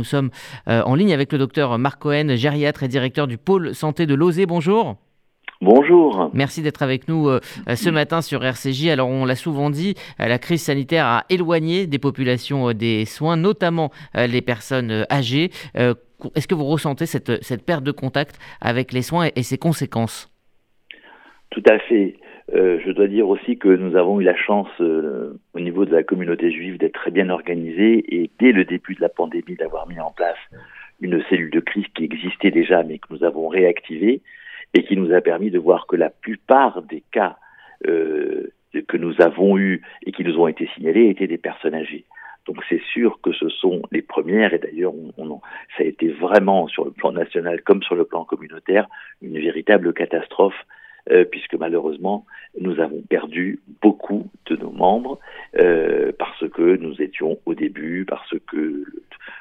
Nous sommes euh, en ligne avec le docteur Marc Cohen, gériatre et directeur du pôle santé de Lozé. Bonjour. Bonjour. Merci d'être avec nous euh, ce matin sur RCJ. Alors, on l'a souvent dit, euh, la crise sanitaire a éloigné des populations des soins, notamment les personnes âgées. Est-ce que vous ressentez cette, cette, perte de contact avec les soins et ses conséquences? Tout à fait. Euh, je dois dire aussi que nous avons eu la chance euh, au niveau de la communauté juive d'être très bien organisée et dès le début de la pandémie d'avoir mis en place une cellule de crise qui existait déjà mais que nous avons réactivée et qui nous a permis de voir que la plupart des cas euh, que nous avons eus et qui nous ont été signalés étaient des personnes âgées. Donc c'est sûr que ce sont les premières, et d'ailleurs on, ça a été vraiment sur le plan national comme sur le plan communautaire une véritable catastrophe euh, puisque malheureusement, nous avons perdu beaucoup de nos membres euh, parce que nous étions au début, parce que,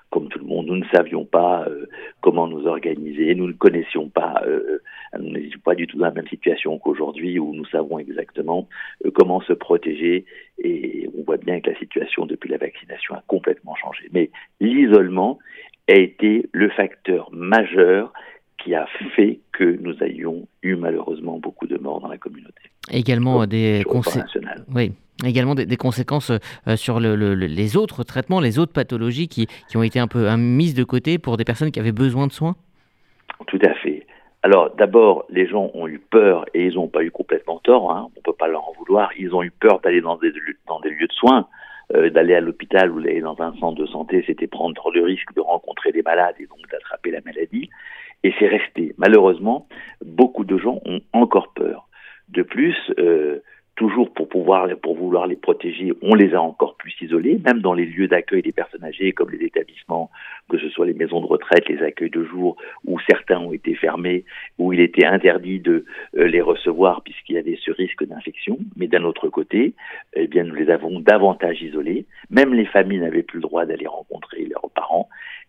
comme tout le monde, nous ne savions pas euh, comment nous organiser, nous ne connaissions pas, nous n'étions pas du tout dans la même situation qu'aujourd'hui où nous savons exactement comment se protéger et on voit bien que la situation depuis la vaccination a complètement changé. Mais l'isolement a été le facteur majeur qui a fait que nous ayons eu malheureusement beaucoup de morts dans la communauté. Également des conséquences. Oui. Également des, conséquences euh, sur le, les autres traitements, les autres pathologies qui, qui ont été un peu mises de côté pour des personnes qui avaient besoin de soins? Tout à fait. Alors d'abord, les gens ont eu peur et ils n'ont pas eu complètement tort, hein, on ne peut pas leur en vouloir, ils ont eu peur d'aller dans des, dans des lieux de soins, euh, d'aller à l'hôpital ou d'aller dans un centre de santé, c'était prendre le risque de rencontrer des malades et donc d'attraper la maladie et c'est resté. Malheureusement, beaucoup de gens ont encore peur. De plus, euh, toujours pour pouvoir pour vouloir les protéger, on les a encore plus isolés, même dans les lieux d'accueil des personnes âgées, comme les établissements, que ce soit les maisons de retraite, les accueils de jour, où certains ont été fermés, où il était interdit de euh, les recevoir puisqu'il y avait ce risque d'infection. Mais d'un autre côté, eh nous les avons davantage isolés. Même les familles n'avaient plus le droit d'aller rencontrer leurs.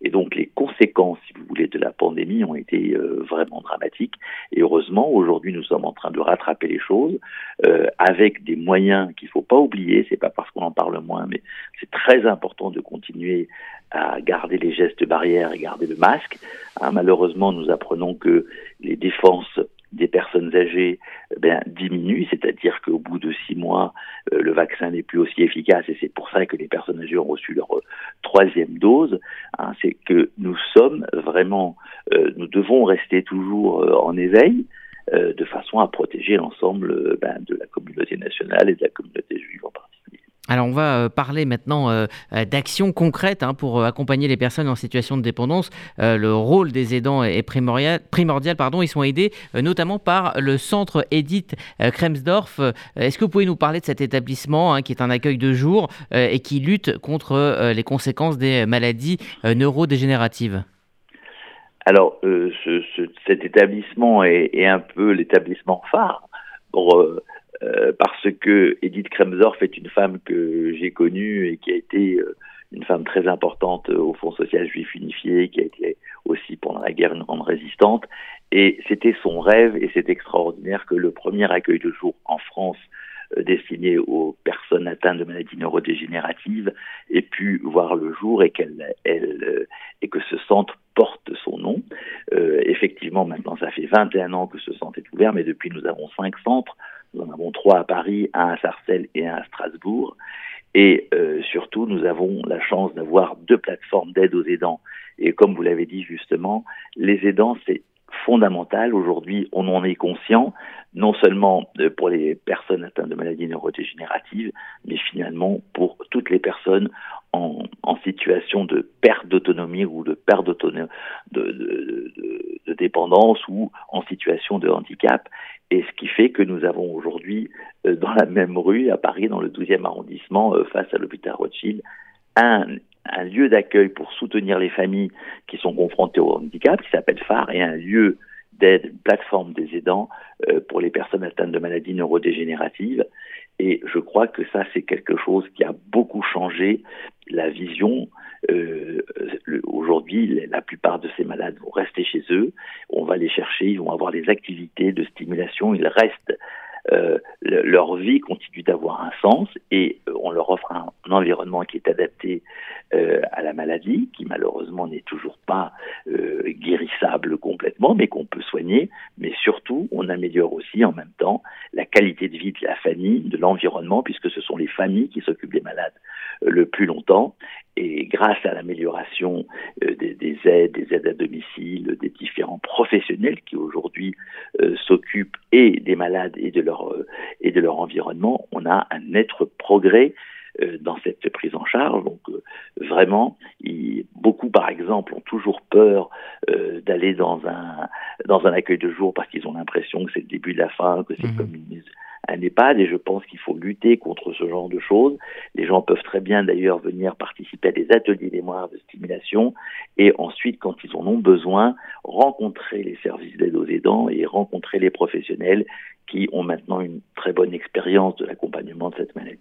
Et donc, les conséquences, si vous voulez, de la pandémie ont été euh, vraiment dramatiques. Et heureusement, aujourd'hui, nous sommes en train de rattraper les choses euh, avec des moyens qu'il faut pas oublier. C'est pas parce qu'on en parle moins, mais c'est très important de continuer à garder les gestes barrières et garder le masque. Hein, malheureusement, nous apprenons que les défenses des personnes âgées eh bien, diminuent, c'est-à-dire qu'au bout de six mois, euh, le vaccin n'est plus aussi efficace et c'est pour ça que les personnes âgées ont reçu leur troisième dose. Hein, c'est que nous sommes vraiment, euh, nous devons rester toujours en éveil de façon à protéger l'ensemble ben, de la communauté nationale et de la communauté juive en particulier. Alors on va euh, parler maintenant euh, euh, d'actions concrètes hein, pour accompagner les personnes en situation de dépendance. le rôle des aidants est primordial. primordial pardon. Ils sont aidés notamment par le centre Edith Kremsdorf. Est-ce que vous pouvez nous parler de cet établissement hein, qui est un accueil de jour et qui lutte contre les conséquences des maladies neurodégénératives? Alors, cet établissement est, un peu l'établissement phare euh, parce que Edith Kremsdorf est une femme que j'ai connue et qui a été euh, une femme très importante au Fonds social juif unifié, qui a été aussi pendant la guerre une grande résistante. Et c'était son rêve, et c'est extraordinaire que le premier accueil de jour en France euh, destiné aux personnes atteintes de maladies neurodégénératives ait pu voir le jour et qu'elle elle, et que ce centre porte son nom. Euh, effectivement, maintenant, ça fait 21 ans que ce centre est ouvert, mais depuis, nous avons cinq centres nous en avons trois à Paris, un à Sarcelles et un à Strasbourg. Et euh, surtout, nous avons la chance d'avoir deux plateformes d'aide aux aidants. Et comme vous l'avez dit justement, les aidants, c'est fondamental. Aujourd'hui, on en est conscient, non seulement euh, pour les personnes atteintes de maladies neurodégénératives, mais finalement pour toutes les personnes en, situation de perte d'autonomie ou de perte de, dépendance ou en situation de handicap. Et ce qui fait que nous avons aujourd'hui, euh, dans la même rue, à Paris, dans le 12e arrondissement, euh, face à l'hôpital Rothschild, un, un lieu d'accueil pour soutenir les familles qui sont confrontées au handicap, qui s'appelle phare, et un lieu d'aide, une plateforme des aidants euh, pour les personnes atteintes de maladies neurodégénératives. Et je crois que ça, c'est quelque chose qui a beaucoup changé la vision. Euh, Aujourd'hui, la plupart de ces malades vont rester chez eux. On va les chercher, ils vont avoir des activités de stimulation. Ils restent leur vie continue d'avoir un sens et on leur offre un, environnement qui est adapté à la maladie, qui malheureusement n'est toujours pas guérissable complètement, mais qu'on peut soigner. Mais surtout, on améliore aussi en même temps la qualité de vie de la famille, de l'environnement, puisque ce sont les familles qui s'occupent des malades le plus longtemps. Et grâce à l'amélioration euh, des, aides, des aides à domicile, des différents professionnels qui aujourd'hui euh, s'occupent et des malades et de leur euh, et de leur environnement, on a un net progrès dans cette prise en charge. Donc vraiment, beaucoup par exemple ont toujours peur d'aller dans un dans un accueil de jour parce qu'ils ont l'impression que c'est le début de la fin, que c'est mmh. comme une un EHPAD et je pense qu'il faut lutter contre ce genre de choses. Les gens peuvent très bien d'ailleurs venir participer à des ateliers mémoire de stimulation et ensuite, quand ils en ont besoin, rencontrer les services d'aide aux aidants et rencontrer les professionnels qui ont maintenant une très bonne expérience de l'accompagnement de cette maladie.